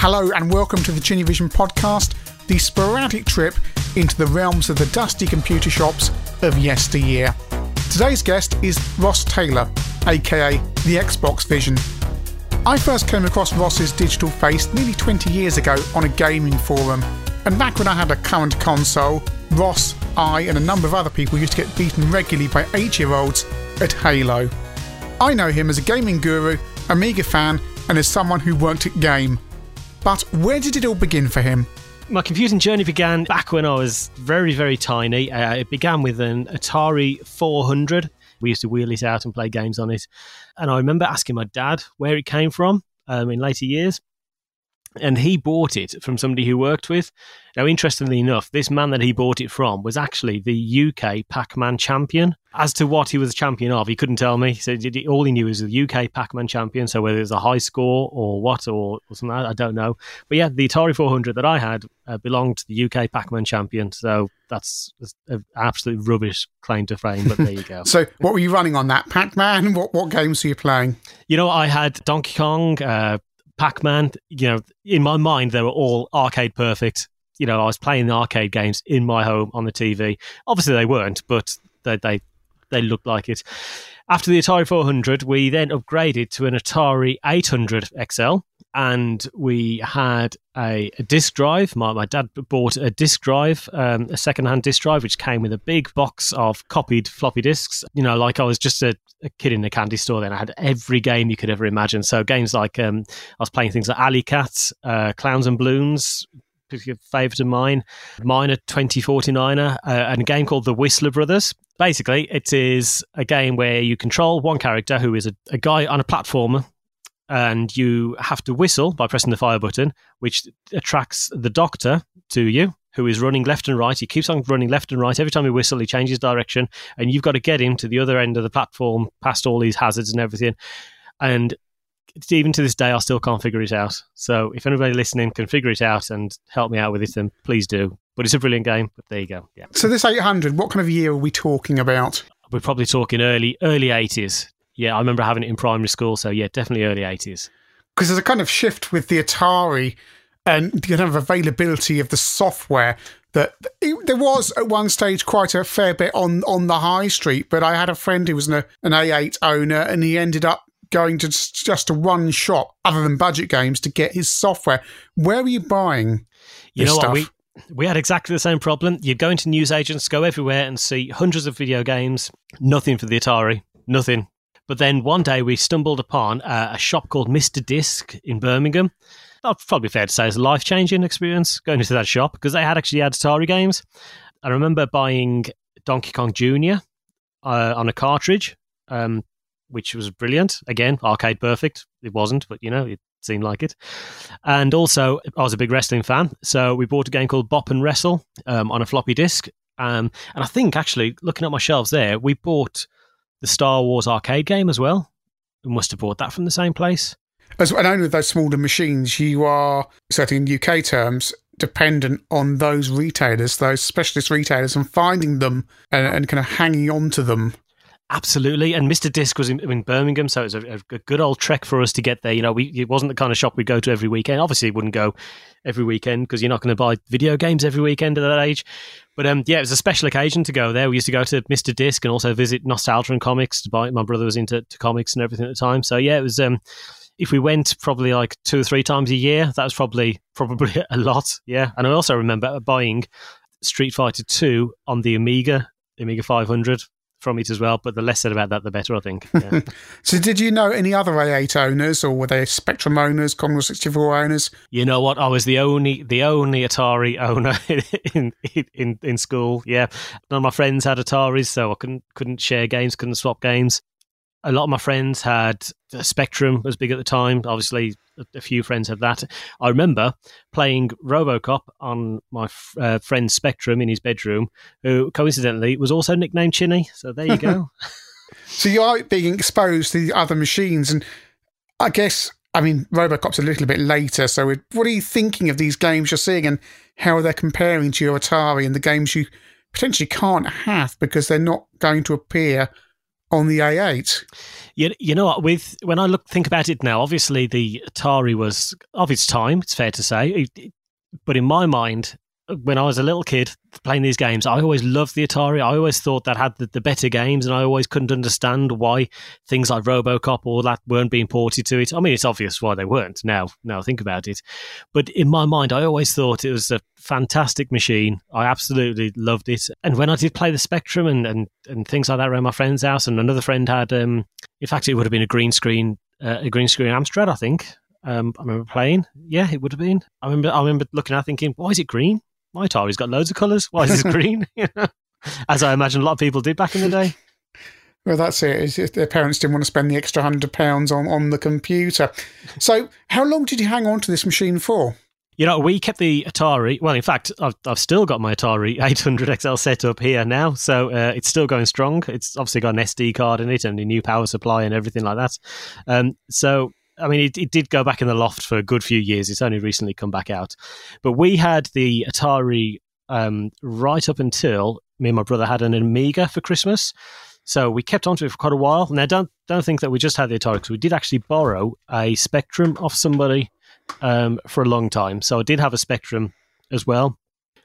Hello and welcome to the Vision podcast, the sporadic trip into the realms of the dusty computer shops of yesteryear. Today's guest is Ross Taylor, aka the Xbox Vision. I first came across Ross's digital face nearly 20 years ago on a gaming forum, and back when I had a current console, Ross, I, and a number of other people used to get beaten regularly by 8 year olds at Halo. I know him as a gaming guru, Amiga fan, and as someone who worked at Game. But where did it all begin for him? My computing journey began back when I was very, very tiny. Uh, it began with an Atari 400. We used to wheel it out and play games on it. And I remember asking my dad where it came from um, in later years and he bought it from somebody who worked with. Now, interestingly enough, this man that he bought it from was actually the UK Pac Man champion. As to what he was a champion of, he couldn't tell me. So all he knew was the UK Pac Man champion. So whether it was a high score or what or, or something, I don't know. But yeah, the Atari 400 that I had uh, belonged to the UK Pac Man champion. So that's an absolute rubbish claim to fame. But there you go. so what were you running on that Pac Man? What what games were you playing? You know, I had Donkey Kong. Uh, Pac Man, you know, in my mind, they were all arcade perfect. You know, I was playing the arcade games in my home on the TV. Obviously, they weren't, but they, they, they looked like it. After the Atari 400, we then upgraded to an Atari 800 XL and we had a, a disk drive. My, my dad bought a disk drive, um, a second-hand disk drive, which came with a big box of copied floppy disks. You know, like I was just a, a kid in a candy store then. I had every game you could ever imagine. So games like um, I was playing things like Alley Cat, uh, Clowns and Balloons, favourite of mine, Miner 2049er, uh, and a game called The Whistler Brothers. Basically, it is a game where you control one character who is a, a guy on a platformer and you have to whistle by pressing the fire button, which attracts the doctor to you, who is running left and right. He keeps on running left and right. Every time you whistle, he changes direction, and you've got to get him to the other end of the platform, past all these hazards and everything. And even to this day, I still can't figure it out. So if anybody listening can figure it out and help me out with it, then please do. But it's a brilliant game. But there you go. Yeah. So this 800, what kind of year are we talking about? We're probably talking early early 80s yeah, I remember having it in primary school. So yeah, definitely early eighties. Because there's a kind of shift with the Atari and the kind of availability of the software that it, there was at one stage quite a fair bit on on the high street. But I had a friend who was an, an A8 owner, and he ended up going to just, a one shop other than budget games to get his software. Where were you buying? You know stuff? what we we had exactly the same problem. You'd go into newsagents, go everywhere, and see hundreds of video games. Nothing for the Atari. Nothing. But then one day we stumbled upon uh, a shop called Mr. Disc in Birmingham. That's probably fair to say it's a life changing experience going into that shop because they had actually had Atari games. I remember buying Donkey Kong Jr. Uh, on a cartridge, um, which was brilliant. Again, arcade perfect. It wasn't, but you know, it seemed like it. And also, I was a big wrestling fan, so we bought a game called Bop and Wrestle um, on a floppy disk. Um, and I think actually, looking at my shelves there, we bought the Star Wars arcade game as well. We must have bought that from the same place. As and only with those smaller machines, you are certainly in UK terms dependent on those retailers, those specialist retailers, and finding them and, and kind of hanging on to them. Absolutely, and Mr. Disc was in, in Birmingham, so it was a, a, good old trek for us to get there. You know, we it wasn't the kind of shop we go to every weekend. Obviously, wouldn't go every weekend because you're not going to buy video games every weekend at that age. But um, yeah, it was a special occasion to go there. We used to go to Mr. Disc and also visit Nostalgia and Comics to buy. My brother was into comics and everything at the time, so yeah, it was. Um, if we went probably like two or three times a year, that was probably probably a lot. Yeah, and I also remember buying Street Fighter Two on the Amiga, Amiga 500 from it as well. But the less said about that, the better, I think. Yeah. so, did you know any other A8 owners, or were they Spectrum owners, Commodore 64 owners? You know what? I was the only the only Atari owner in in in school. Yeah, none of my friends had Ataris, so I couldn't couldn't share games, couldn't swap games. A lot of my friends had Spectrum was big at the time. Obviously, a few friends had that. I remember playing RoboCop on my f- uh, friend's Spectrum in his bedroom, who coincidentally was also nicknamed Chinny. So there you go. so you are being exposed to the other machines, and I guess I mean RoboCop's a little bit later. So what are you thinking of these games you're seeing, and how are they're comparing to your Atari and the games you potentially can't have because they're not going to appear on the A8. You, you know what? With when I look think about it now, obviously the Atari was of its time. It's fair to say, but in my mind, when I was a little kid playing these games, I always loved the Atari. I always thought that had the, the, better games, and I always couldn't understand why things like RoboCop or that weren't being ported to it. I mean, it's obvious why they weren't. Now, now think about it. But in my mind, I always thought it was a fantastic machine. I absolutely loved it. And when I did play the Spectrum and and, and things like that around my friend's house, and another friend had, um, in fact, it would have been a green screen, uh, a green screen Amstrad, I think. Um, I remember playing. Yeah, it would have been. I remember. I remember looking at, it thinking, "Why is it green? My Atari's got loads of colours. Why is this green? As I imagine a lot of people did back in the day. Well, that's it. If their parents didn't want to spend the extra hundred pounds on, on the computer. So, how long did you hang on to this machine for? You know, we kept the Atari. Well, in fact, I've, I've still got my Atari 800 XL set up here now, so uh, it's still going strong. It's obviously got an SD card in it and a new power supply and everything like that. Um, so I mean, it, it, did go back in the loft for a good few years. It's only recently come back out. But we had the Atari um, right up until me and my brother had an Amiga for Christmas. So we kept on to it for quite a while. Now, don't don't think that we just had the Atari because we did actually borrow a Spectrum off somebody um, for a long time. So I did have a Spectrum as well.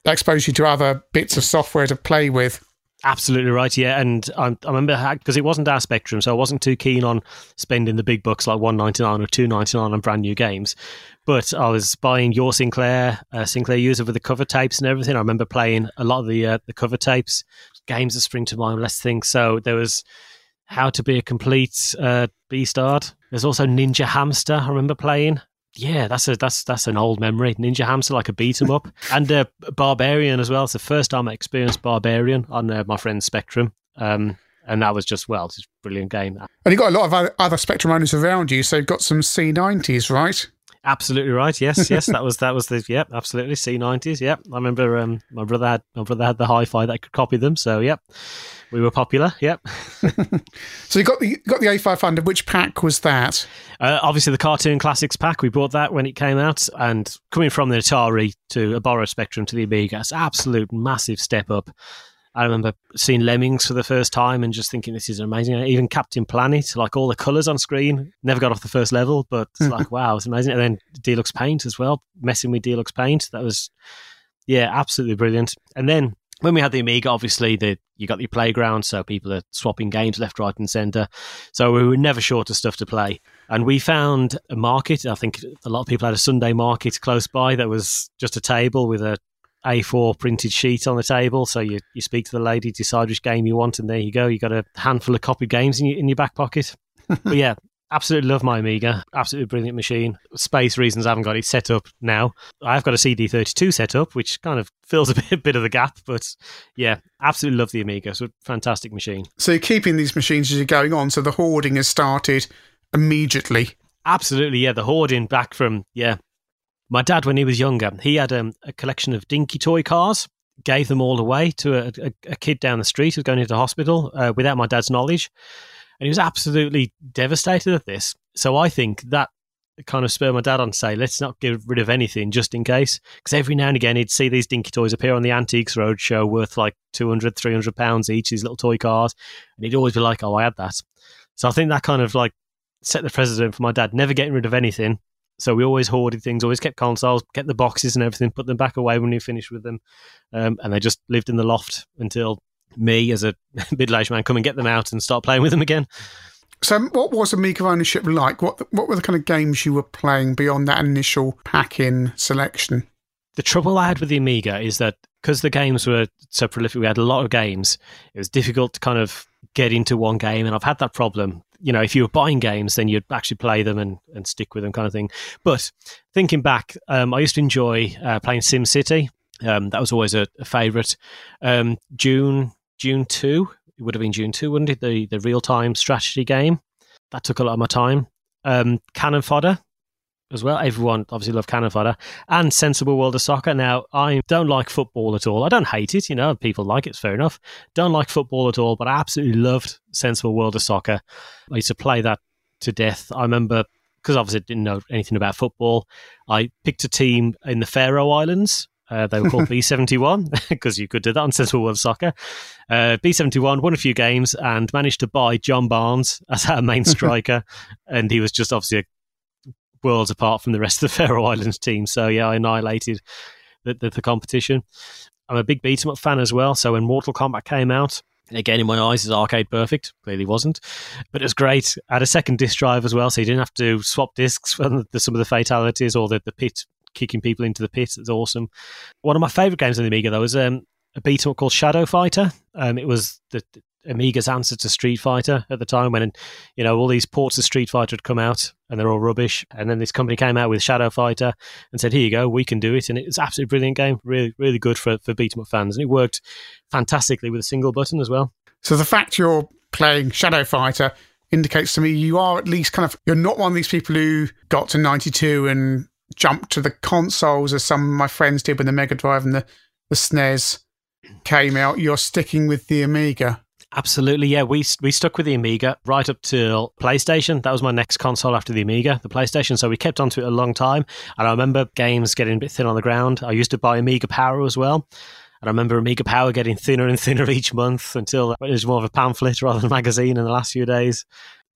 That exposed you to other bits of software to play with. Absolutely right, yeah. And I, I remember because it wasn't our Spectrum, so I wasn't too keen on spending the big bucks like one ninety nine or two ninety nine on brand new games. But I was buying your Sinclair, uh, Sinclair user with the cover tapes and everything. I remember playing a lot of the uh, the cover tapes, games that spring to mind. Let's think. So there was How to Be a Complete uh, Beastard. There's also Ninja Hamster. I remember playing yeah, that's a that's that's an old memory. Ninja Hamster, like a beat 'em up, and uh, Barbarian as well. It's the first time I experienced Barbarian on uh, my friend's Spectrum, um, and that was just well, it's a brilliant game. And you got a lot of other Spectrum owners around you, so you've got some C90s, right? Absolutely right. Yes, yes, that was that was the yep, absolutely C nineties. Yep, I remember um, my brother had my brother had the hi-fi that could copy them. So yep, we were popular. Yep. so you got the got the A five hundred. Which pack was that? Uh, obviously, the Cartoon Classics pack. We bought that when it came out, and coming from the Atari to a borrow Spectrum to the Amiga, it's absolute massive step up. I remember seeing Lemmings for the first time and just thinking this is amazing. Even Captain Planet, like all the colours on screen, never got off the first level, but it's like wow, it's amazing. And then Deluxe Paint as well, messing with Deluxe Paint, that was yeah, absolutely brilliant. And then when we had the Amiga, obviously the you got your playground, so people are swapping games left, right, and centre. So we were never short of stuff to play. And we found a market. I think a lot of people had a Sunday market close by that was just a table with a a4 printed sheet on the table. So you, you speak to the lady, decide which game you want, and there you go. You got a handful of copied games in your, in your back pocket. but yeah, absolutely love my Amiga. Absolutely brilliant machine. Space reasons I haven't got it set up now. I've got a CD32 set up, which kind of fills a bit, bit of the gap. But yeah, absolutely love the Amiga. It's a fantastic machine. So you're keeping these machines as you're going on. So the hoarding has started immediately. Absolutely, yeah. The hoarding back from yeah my dad, when he was younger, he had um, a collection of dinky toy cars, gave them all away to a, a, a kid down the street who's going into hospital uh, without my dad's knowledge. And he was absolutely devastated at this. So I think that kind of spurred my dad on to say, let's not get rid of anything just in case. Because every now and again, he'd see these dinky toys appear on the Antiques Roadshow worth like 200, 300 pounds each, these little toy cars. And he'd always be like, oh, I had that. So I think that kind of like set the precedent for my dad, never getting rid of anything so we always hoarded things, always kept consoles, kept the boxes and everything, put them back away when we finished with them. Um, and they just lived in the loft until me, as a middle aged man, come and get them out and start playing with them again. So, what was Amiga ownership like? What what were the kind of games you were playing beyond that initial pack-in selection? The trouble I had with the Amiga is that because the games were so prolific, we had a lot of games. It was difficult to kind of get into one game, and I've had that problem you know, if you were buying games, then you'd actually play them and, and stick with them, kind of thing. But thinking back, um, I used to enjoy uh, playing Sim City. Um, that was always a, a favourite. Um, Dune Dune two, it would have been Dune two, wouldn't it? The the real time strategy game that took a lot of my time. Um, Cannon Fodder as well. Everyone obviously loved Cannon Fodder and Sensible World of Soccer. Now, I don't like football at all. I don't hate it, you know, people like it, it's fair enough. Don't like football at all, but I absolutely loved Sensible World of Soccer. I used to play that to death. I remember, because obviously I didn't know anything about football, I picked a team in the Faroe Islands. Uh, they were called B71 because you could do that on Sensible World of Soccer. Uh, B71 won a few games and managed to buy John Barnes as our main striker. and he was just obviously worlds apart from the rest of the Faroe Islands team. So, yeah, I annihilated the, the, the competition. I'm a big beat 'em up fan as well. So when Mortal Kombat came out, again in my eyes is arcade perfect. Clearly wasn't, but it was great. I had a second disc drive as well, so you didn't have to swap discs for the, some of the fatalities or the, the pit kicking people into the pit. It's awesome. One of my favorite games on the Amiga though was um, a beat 'em up called Shadow Fighter. Um, it was the, Amiga's answer to Street Fighter at the time when, you know, all these ports of Street Fighter had come out and they're all rubbish. And then this company came out with Shadow Fighter and said, here you go, we can do it. And it was absolutely brilliant game, really, really good for, for beat 'em up fans. And it worked fantastically with a single button as well. So the fact you're playing Shadow Fighter indicates to me you are at least kind of, you're not one of these people who got to 92 and jumped to the consoles as some of my friends did when the Mega Drive and the, the SNES came out. You're sticking with the Amiga. Absolutely, yeah. We we stuck with the Amiga right up till PlayStation. That was my next console after the Amiga, the PlayStation. So we kept onto it a long time. And I remember games getting a bit thin on the ground. I used to buy Amiga Power as well. And I remember Amiga Power getting thinner and thinner each month until it was more of a pamphlet rather than a magazine in the last few days.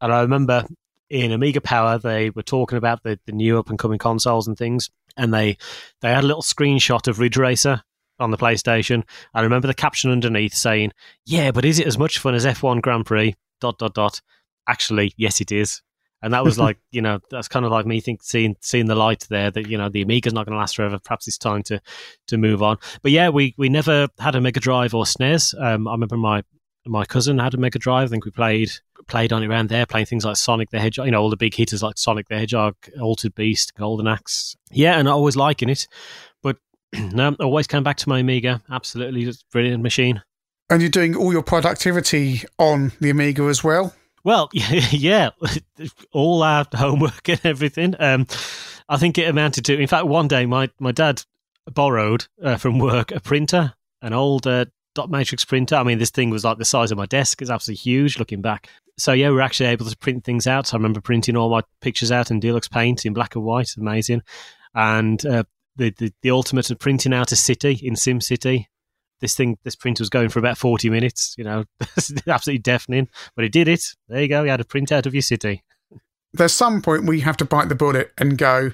And I remember in Amiga Power they were talking about the, the new up and coming consoles and things. And they they had a little screenshot of Ridge Racer on the PlayStation. I remember the caption underneath saying, "Yeah, but is it as much fun as F1 Grand Prix?" Dot dot dot. Actually, yes, it is. And that was like, you know, that's kind of like me think seeing seeing the light there that you know the Amiga's not going to last forever. Perhaps it's time to to move on. But yeah, we we never had a Mega Drive or SNES. Um, I remember my my cousin had a Mega Drive. I think we played played on it around there, playing things like Sonic the Hedgehog, you know, all the big hitters like Sonic the Hedgehog, Altered Beast, Golden Axe. Yeah, and I always liking it. no, always come back to my Amiga. Absolutely, brilliant machine. And you're doing all your productivity on the Amiga as well. Well, yeah, all our homework and everything. Um, I think it amounted to. In fact, one day my my dad borrowed uh, from work a printer, an old uh, dot matrix printer. I mean, this thing was like the size of my desk. It's absolutely huge. Looking back, so yeah, we are actually able to print things out. So I remember printing all my pictures out in Deluxe Paint in black and white. Amazing. And uh, the, the, the ultimate of printing out a city in Sim City. This thing, this printer was going for about 40 minutes, you know, absolutely deafening, but it did it. There you go. You had a print out of your city. There's some point you have to bite the bullet and go,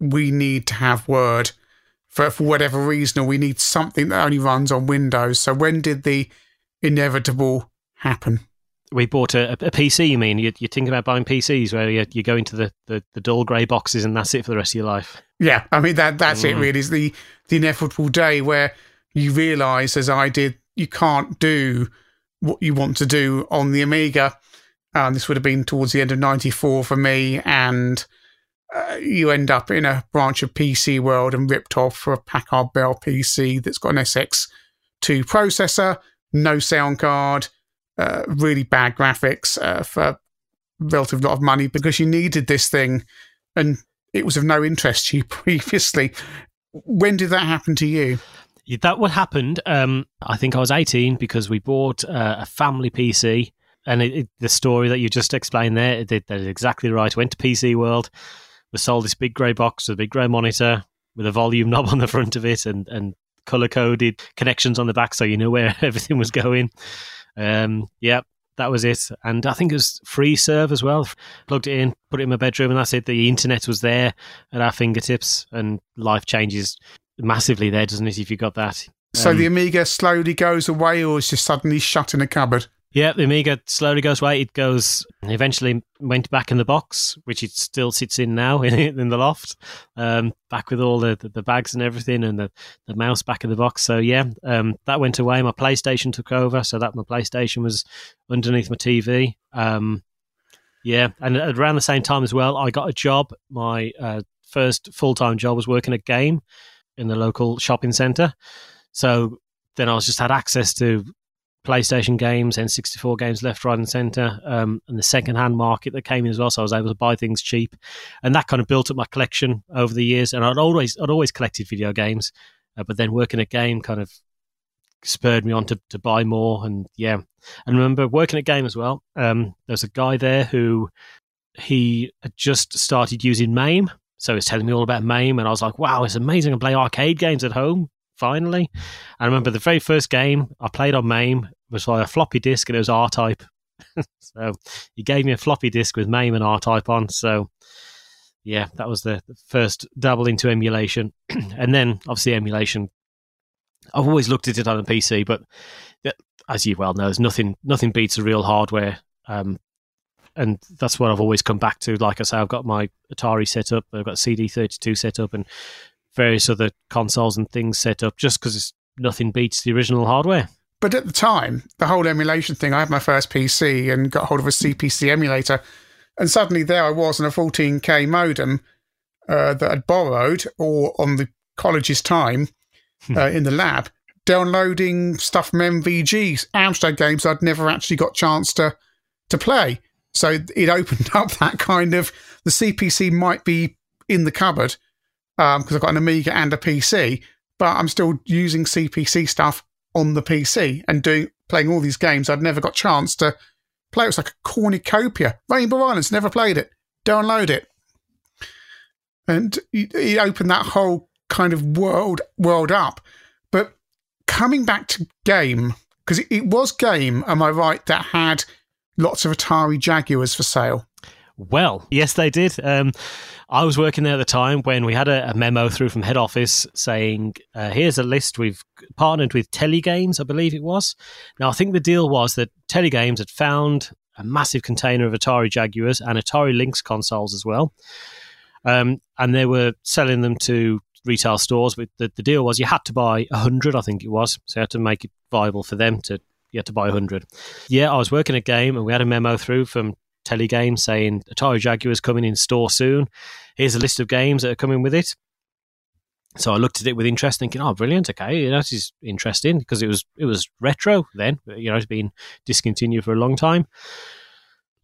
we need to have Word for, for whatever reason, or we need something that only runs on Windows. So when did the inevitable happen? We bought a, a, PC. You mean you, you think about buying PCs where you, you go into the, the, the dull grey boxes and that's it for the rest of your life? Yeah, I mean that that's mm. it. Really, is the the inevitable day where you realise, as I did, you can't do what you want to do on the Amiga. Um, this would have been towards the end of '94 for me, and uh, you end up in a branch of PC world and ripped off for a Packard Bell PC that's got an SX2 processor, no sound card uh, really bad graphics uh, for relative lot of money because you needed this thing and it was of no interest to you previously. When did that happen to you? That what happened. Um, I think I was 18 because we bought uh, a family PC. And it, it, the story that you just explained there, that is exactly right. Went to PC World, was sold this big grey box with a big grey monitor with a volume knob on the front of it and, and color coded connections on the back so you know where everything was going. Um, yeah, that was it. And I think it was Freeserve as well. Plugged it in, put it in my bedroom, and that's it. The internet was there at our fingertips, and life changes massively there, doesn't it? If you got that. So um, the Amiga slowly goes away, or is just suddenly shut in a cupboard? Yeah, the Amiga slowly goes away. It goes eventually went back in the box, which it still sits in now in, in the loft, um, back with all the, the, the, bags and everything, and the, the mouse back in the box. So yeah, um, that went away. My PlayStation took over, so that my PlayStation was underneath my TV. Um, yeah, and at around the same time as well, I got a job. My uh, first full time job was working a game in the local shopping centre. So then I was just had access to PlayStation games, N64 games left, right, and center, um, and the second-hand market that came in as well. So I was able to buy things cheap, and that kind of built up my collection over the years. And I'd always, I'd always collected video games, uh, but then working a game kind of spurred me on to, to buy more. And yeah, and remember working at game as well. Um, there's a guy there who he had just started using MAME, So he was telling me all about MAME, and I was like, wow, it's amazing. I play arcade games at home, finally. I remember the very first game I played on MAME was via a floppy disk, and it was R Type. so he gave me a floppy disk with MAME and R Type on. So yeah, that was the first dabble into emulation. and then obviously emulation. I've always looked at it on a PC, but as you well know, there's nothing nothing beats the real hardware. Um, and that's what I've always come back to. Like I say, I've got my Atari set up, I've got CD32 set up, and various other consoles and things set up, just because nothing beats the original hardware. But at the time, the whole emulation thing, I had my first PC and got hold of a CPC emulator, and suddenly there I was on a 14k modem uh, that I'd borrowed or on the college's time hmm. uh, in the lab, downloading stuff from MVGs, Amstrad games I'd never actually got chance to to play. So it opened up that kind of the CPC might be in the cupboard because um, I've got an Amiga and a PC, but I'm still using CPC stuff on the PC and doing playing all these games I'd never got chance to play. It was like a cornucopia. Rainbow Islands, never played it. Download it. And he opened that whole kind of world world up. But coming back to game, because it, it was game, am I right, that had lots of Atari Jaguars for sale? Well, yes, they did. Um, I was working there at the time when we had a, a memo through from head office saying, uh, "Here's a list. We've partnered with Telegames, I believe it was." Now, I think the deal was that Telegames had found a massive container of Atari Jaguars and Atari Lynx consoles as well, um, and they were selling them to retail stores. But the, the deal was you had to buy hundred, I think it was, so you had to make it viable for them to you had to buy 100. Yeah, I was working a game and we had a memo through from Telegames saying Atari Jaguar is coming in store soon. Here's a list of games that are coming with it. So I looked at it with interest, thinking, "Oh, brilliant! Okay, you know, this is interesting because it was it was retro then. You know, it's been discontinued for a long time."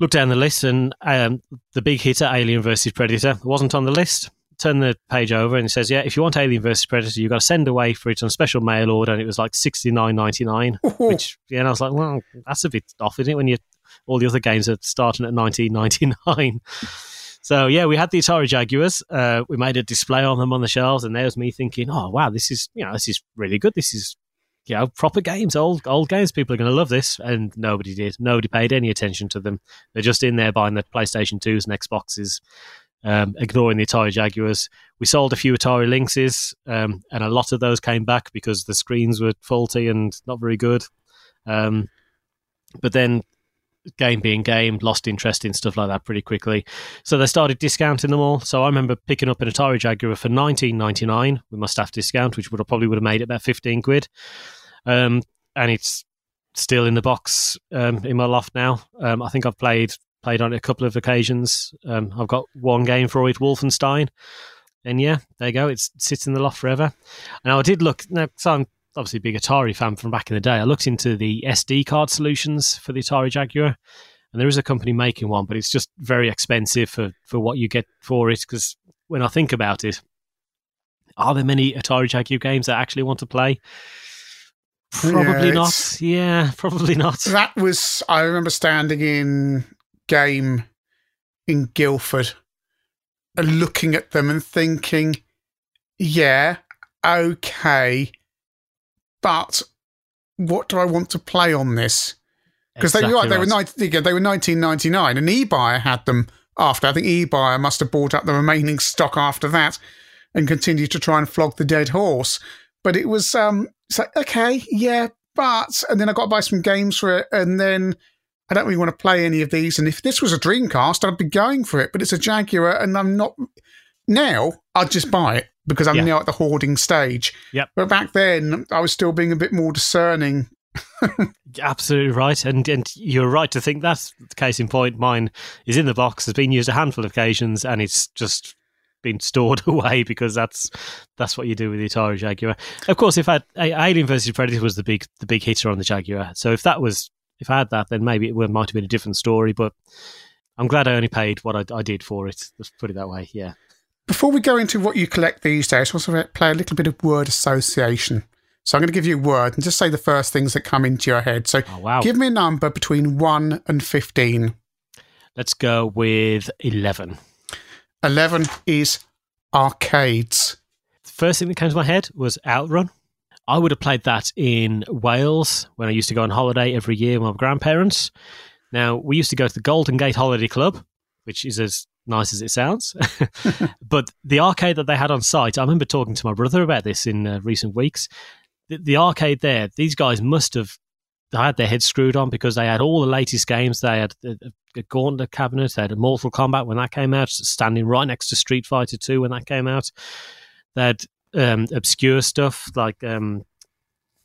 Looked down the list, and um, the big hitter, Alien versus Predator, wasn't on the list turn the page over and it says, "Yeah, if you want Alien versus Predator, you've got to send away for it on special mail order." And it was like sixty nine ninety nine, which yeah, and I was like, "Well, that's a bit off, isn't it?" When you all the other games are starting at nineteen ninety nine. so yeah, we had the Atari Jaguars. Uh, we made a display on them on the shelves, and there was me thinking, "Oh wow, this is you know this is really good. This is." You know, proper games, old old games. People are going to love this, and nobody did. Nobody paid any attention to them. They're just in there buying the PlayStation twos and Xboxes, um, ignoring the Atari Jaguars. We sold a few Atari Lynxes, um, and a lot of those came back because the screens were faulty and not very good. Um, but then, game being game, lost interest in stuff like that pretty quickly. So they started discounting them all. So I remember picking up an Atari Jaguar for nineteen ninety nine with my staff discount, which would have probably would have made it about fifteen quid. Um, and it's still in the box um, in my loft now. Um, I think I've played played on it a couple of occasions. Um, I've got one game for it, Wolfenstein. And yeah, there you go. It sits in the loft forever. And I did look, now, so I'm obviously a big Atari fan from back in the day. I looked into the SD card solutions for the Atari Jaguar. And there is a company making one, but it's just very expensive for, for what you get for it. Because when I think about it, are there many Atari Jaguar games that I actually want to play? Probably yeah, not. Yeah, probably not. That was, I remember standing in game in Guildford and looking at them and thinking, yeah, okay, but what do I want to play on this? Because exactly they, they, right. were they were 1999 and eBuyer had them after. I think eBuyer must have bought up the remaining stock after that and continued to try and flog the dead horse. But it was um, it's like okay, yeah, but and then I got to buy some games for it, and then I don't really want to play any of these. And if this was a Dreamcast, I'd be going for it. But it's a Jaguar, and I'm not. Now I'd just buy it because I'm yeah. now at the hoarding stage. Yep. But back then, I was still being a bit more discerning. Absolutely right, and and you're right to think that's the case in point. Mine is in the box, has been used a handful of occasions, and it's just been stored away because that's that's what you do with the Atari Jaguar. Of course, if I, Alien vs Predator was the big the big hitter on the Jaguar, so if that was if I had that, then maybe it might have been a different story. But I'm glad I only paid what I, I did for it. Let's put it that way. Yeah. Before we go into what you collect these days, I also play a little bit of word association. So I'm going to give you a word and just say the first things that come into your head. So oh, wow. give me a number between 1 and 15. Let's go with 11. 11 is arcades? The first thing that came to my head was Outrun. I would have played that in Wales when I used to go on holiday every year with my grandparents. Now, we used to go to the Golden Gate Holiday Club, which is as nice as it sounds. but the arcade that they had on site, I remember talking to my brother about this in uh, recent weeks. The, the, arcade there, these guys must have had their heads screwed on because they had all the latest games. They had a, a Gauntlet cabinet, they had a Mortal Kombat when that came out, standing right next to Street Fighter 2 when that came out. They had um, obscure stuff like um,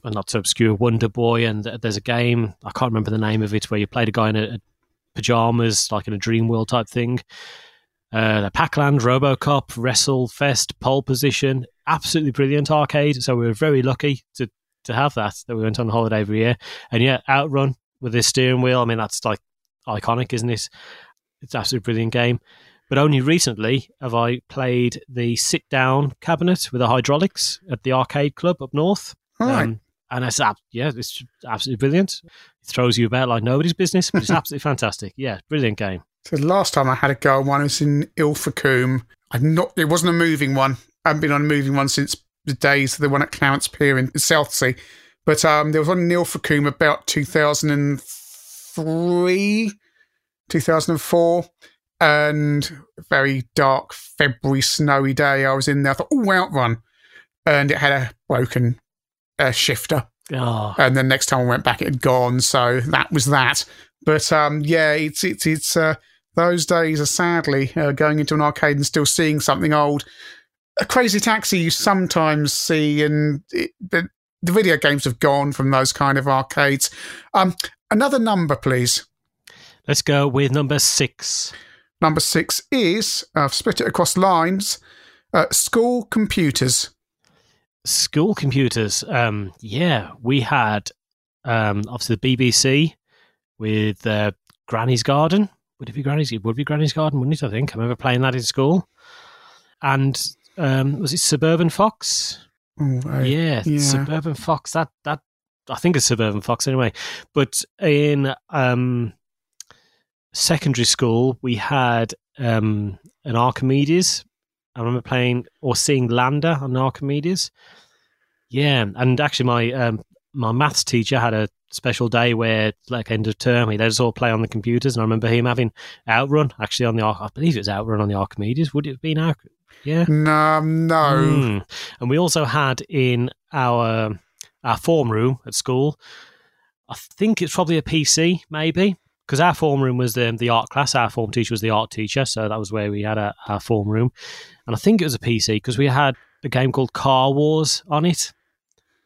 well, not so obscure Wonder Boy, and there's a game I can't remember the name of it where you played a guy in a, a pajamas, like in a dream world type thing. Uh, the Pac-Land, RoboCop, Wrestle Fest, Pole Position, absolutely brilliant arcade. So we were very lucky to to have that. That we went on holiday every year, and yeah, Outrun with this steering wheel. I mean, that's like iconic, isn't it? It's absolutely brilliant game. But only recently have I played the sit down cabinet with the hydraulics at the arcade club up north. Um, and it's yeah, it's absolutely brilliant. It throws you about like nobody's business, but it's absolutely fantastic. Yeah, brilliant game. So the last time I had a go on one was in Ilfracombe. I not it wasn't a moving one. I haven't been on a moving one since the days of the one at Clarence Pier in Southsea. But um, there was one in Ilfracombe about 2003, 2004 and very dark February snowy day. I was in there. I thought, oh, outrun, and it had a broken uh, shifter. Oh. And then next time I went back, it had gone. So that was that. But um, yeah, it's it's it's uh, those days are sadly uh, going into an arcade and still seeing something old. A crazy taxi you sometimes see, and it, the, the video games have gone from those kind of arcades. Um, another number, please. Let's go with number six. Number six is, I've split it across lines, uh, school computers. School computers. Um, yeah, we had um, obviously the BBC with uh, Granny's Garden. Would it be Granny's? It would be Granny's Garden, wouldn't it? I think I remember playing that in school. And um, was it Suburban Fox? Oh, I, yeah, yeah, Suburban Fox. That that I think it's Suburban Fox anyway. But in um, secondary school, we had um, an Archimedes. I remember playing or seeing Lander on Archimedes. Yeah, and actually, my um, my maths teacher had a special day where, like end of term, he let us all play on the computers, and I remember him having Outrun actually on the I believe it was Outrun on the Archimedes. Would it have been Arch? Yeah, no, no. Mm. And we also had in our our form room at school. I think it's probably a PC, maybe because our form room was the the art class. Our form teacher was the art teacher, so that was where we had a, our form room. And I think it was a PC because we had a game called Car Wars on it,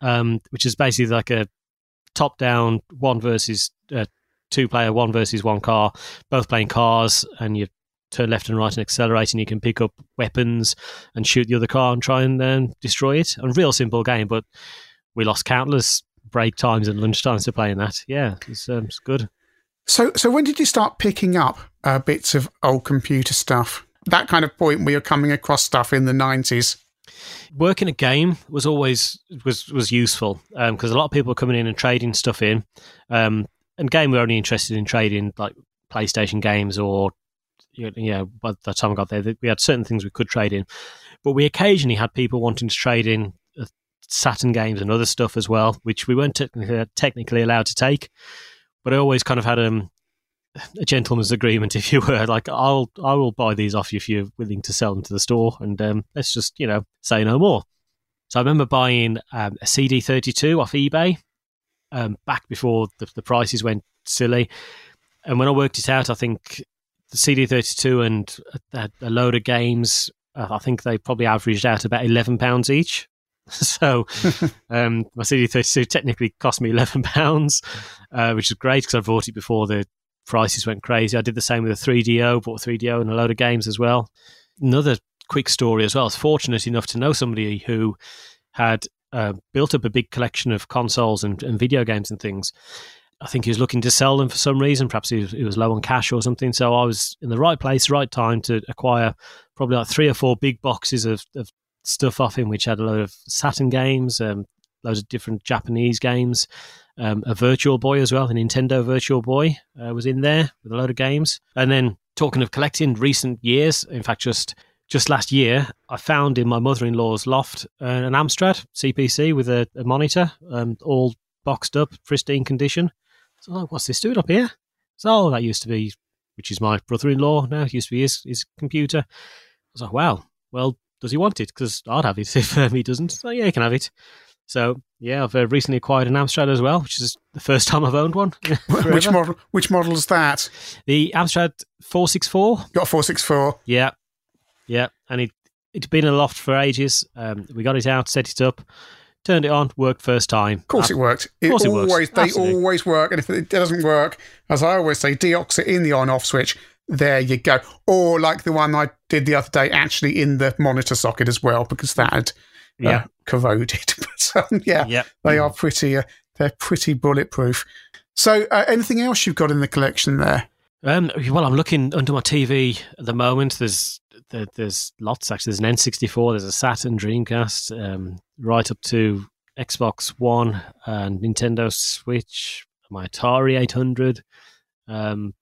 um, which is basically like a top down one versus uh, two player, one versus one car, both playing cars, and you turn left and right and accelerate, and you can pick up weapons and shoot the other car and try and um, destroy it. A real simple game, but we lost countless break times and lunch times to playing that. Yeah, it's, um, it's good. So, so when did you start picking up uh, bits of old computer stuff? That kind of point where you're coming across stuff in the nineties. Working a game was always was was useful because um, a lot of people were coming in and trading stuff in. Um, and game we were only interested in trading like PlayStation games or you know by the time I got there we had certain things we could trade in, but we occasionally had people wanting to trade in uh, Saturn games and other stuff as well, which we weren't technically, technically allowed to take but I always kind of had um, a gentleman's agreement, if you were. Like, I'll I will buy these off you if you're willing to sell them to the store, and um, let's just you know say no more. So I remember buying um, a CD32 off eBay um, back before the, the, prices went silly, and when I worked it out, I think the CD32 and a, a load of games, uh, I think they probably averaged out about eleven pounds each. so um, my CD32 technically cost me eleven pounds, uh, which is great because I bought it before the prices went crazy. I did the same with a 3DO, bought 3DO and a load of games as well. Another quick story as well. I was fortunate enough to know somebody who had uh, built up a big collection of consoles and, and, video games and things. I think he was looking to sell them for some reason. Perhaps he was, he was low on cash or something. So I was in the right place, right time to acquire probably like three or four big boxes of, of stuff off him, which had a lot of Saturn games, um, loads of different Japanese games, um, a Virtual Boy as well, a Nintendo Virtual Boy uh, was in there with a load of games. And then talking of collecting, recent years, in fact, just just last year, I found in my mother in law's loft uh, an Amstrad CPC with a, a monitor, um, all boxed up, pristine condition. So, like, what's this doing up here? So, oh, that used to be, which is my brother in law now, used to be his, his computer. I was like, wow, well, does he want it? Because I'd have it if um, he doesn't. So, yeah, he can have it. So, yeah, I've uh, recently acquired an Amstrad as well, which is the first time I've owned one. which model? Which model is that? The Amstrad 464. Got a 464. Yeah, yeah, and it it'd been in a loft for ages. Um, we got it out, set it up, turned it on, worked first time. Of course, uh, it worked. It course it always works. they Absolutely. always work, and if it doesn't work, as I always say, deox it in the on-off switch. There you go. Or like the one I did the other day, actually in the monitor socket as well, because that had uh, Yeah. corroded. but um, yeah, Yep. they are pretty. Uh, they're pretty bulletproof. So, uh, anything else you've got in the collection there? Um, well, I'm looking under my TV at the moment. There's there, there's lots actually. There's an N64. There's a Saturn, Dreamcast, um, right up to Xbox One and Nintendo Switch. My Atari 800. Um,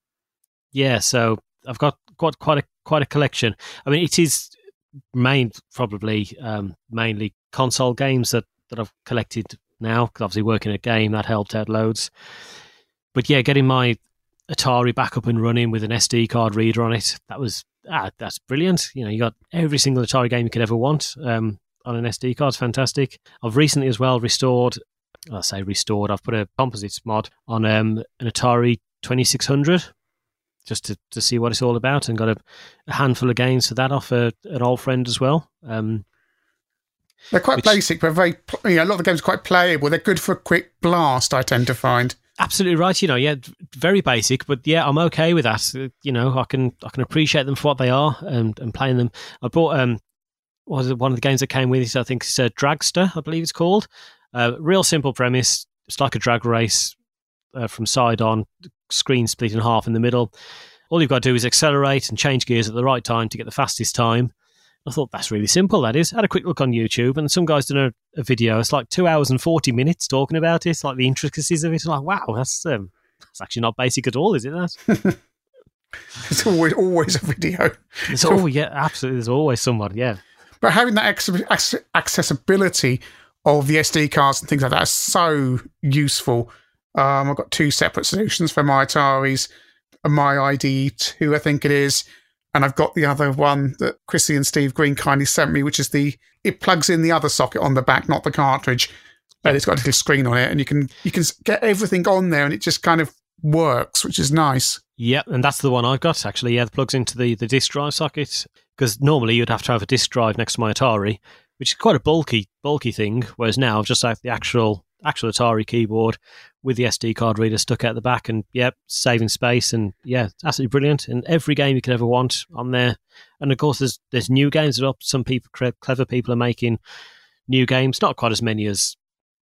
yeah, so I've got got quite a quite a collection. I mean, it is main probably um, mainly console games that that I've collected now. Cause obviously, working a game that helped out loads. But yeah, getting my Atari back up and running with an SD card reader on it. That was ah, that's brilliant. You know, you got every single Atari game you could ever want um, on an SD card. It's fantastic. I've recently as well restored. I say restored. I've put a composites mod on um, an Atari Twenty Six Hundred just to, to see what it's all about, and got a, a handful of games for that off a, an old friend as well. Um, They're quite Which- basic, but very. You know, a lot of the games are quite playable. They're good for a quick blast. I tend to find. absolutely right. You know, yeah, very basic, but yeah, I'm okay with that. Uh, You know, I can I can appreciate them for what they are and, and playing them. I bought um, what was it one of the games that came with it? I think it's uh, Dragster, I believe it's called. Uh, real simple premise. It's like a drag race uh, from side on, screen split in half in the middle. All you've got to do is accelerate and change gears at the right time to get the fastest time. I thought that's really simple. That is. I had a quick look on YouTube, and some guys done a, a video. It's like two hours and forty minutes talking about it, like the intricacies of it. I'm like, wow, that's um, that's actually not basic at all, is it? That? It's always always a video. It's, oh yeah, absolutely. There's always someone. Yeah, But having that acce- acce- accessibility of the SD cards and things like that is so useful. Um, I've got two separate solutions for my Ataris, my ID2, I think it is, and I've got the other one that Chrissy and Steve Green kindly sent me, which is the it plugs in the other socket on the back, not the cartridge, and it's got a little screen on it, and you can you can get everything on there, and it just kind of works, which is nice. Yep, and that's the one I've got actually. Yeah, that plugs into the, the disk drive socket because normally you'd have to have a disk drive next to my Atari, which is quite a bulky bulky thing. Whereas now I've just had the actual actual Atari keyboard with the SD card reader stuck out the back, and yep, saving space and yeah, it's absolutely brilliant. And every game you could ever want on there. And of course, there's there's new games that up. Some people, clever people, are making new games. Not quite as many as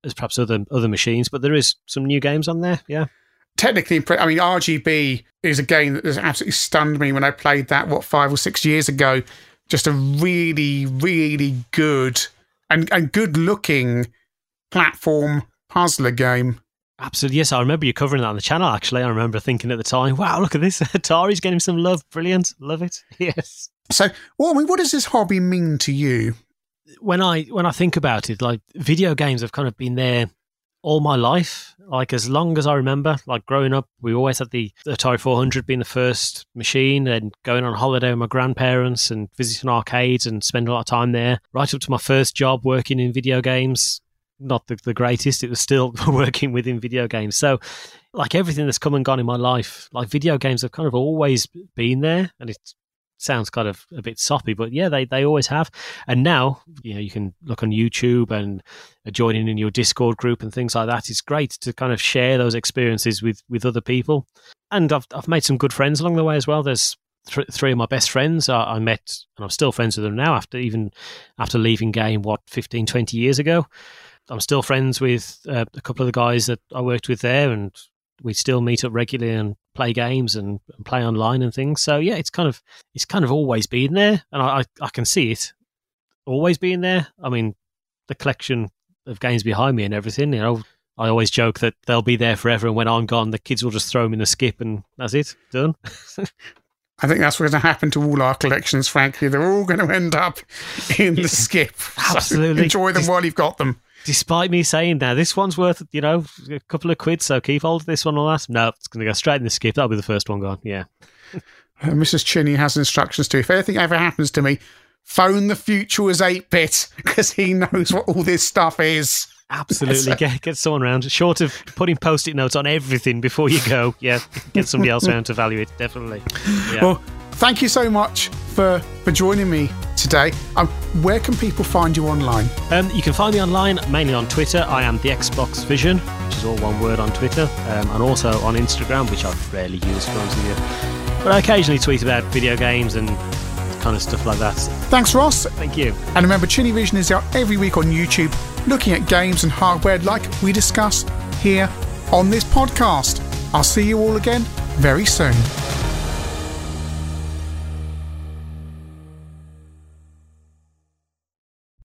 as perhaps other other machines, but there is some new games on there. Yeah. technically I mean, RGB is a game that has absolutely stunned me when I played that, what, five or six years ago. Just a really, really good and, and good looking platform puzzler game. Absolutely, yes. I remember you covering that on the channel. Actually, I remember thinking at the time, "Wow, look at this! Atari's getting some love. Brilliant, love it." Yes. So, well, I mean, what does this hobby mean to you? When I when I think about it, like video games have kind of been there all my life. Like as long as I remember, like growing up, we always had the Atari 400 being the first machine, and going on holiday with my grandparents and visiting arcades and spending a lot of time there. Right up to my first job working in video games. Not the, the greatest. It was still working within video games. So, like everything that's come and gone in my life, like video games have kind of always been there, and it sounds kind of a bit soppy, but yeah, they they always have. And now, you know, you can look on YouTube and uh, joining in your Discord group and things like that. It's great to kind of share those experiences with with other people. And I've I've made some good friends along the way as well. There's th- three of my best friends I, I met, and I'm still friends with them now after even after leaving game what 15, 20 years ago. I'm still friends with uh, a couple of the guys that I worked with there, and we still meet up regularly and play games and, and play online and things. So yeah, it's kind of it's kind of always been there, and I, I, I can see it always being there. I mean, the collection of games behind me and everything. You know, I always joke that they'll be there forever, and when I'm gone, the kids will just throw them in the skip, and that's it, done. I think that's what's going to happen to all our collections, frankly. They're all going to end up in the skip. Absolutely. So enjoy them while you've got them. Despite me saying that this one's worth, you know, a couple of quid, so keep hold of this one or that. No, it's going to go straight in the skip. That'll be the first one gone. Yeah. Uh, Mrs. Chinny has instructions too. If anything ever happens to me, phone the future as 8 bit because he knows what all this stuff is. Absolutely. Get, get someone around. Short of putting post it notes on everything before you go. Yeah. Get somebody else around to value it. Definitely. Yeah. Well, thank you so much for, for joining me today. Um, where can people find you online? Um, you can find me online, mainly on Twitter. I am the Xbox Vision, which is all one word on Twitter, um, and also on Instagram, which I rarely use, be honest with you. But I occasionally tweet about video games and kind of stuff like that. Thanks, Ross. Thank you. And remember, ChinnyVision is out every week on YouTube, looking at games and hardware like we discuss here on this podcast. I'll see you all again very soon.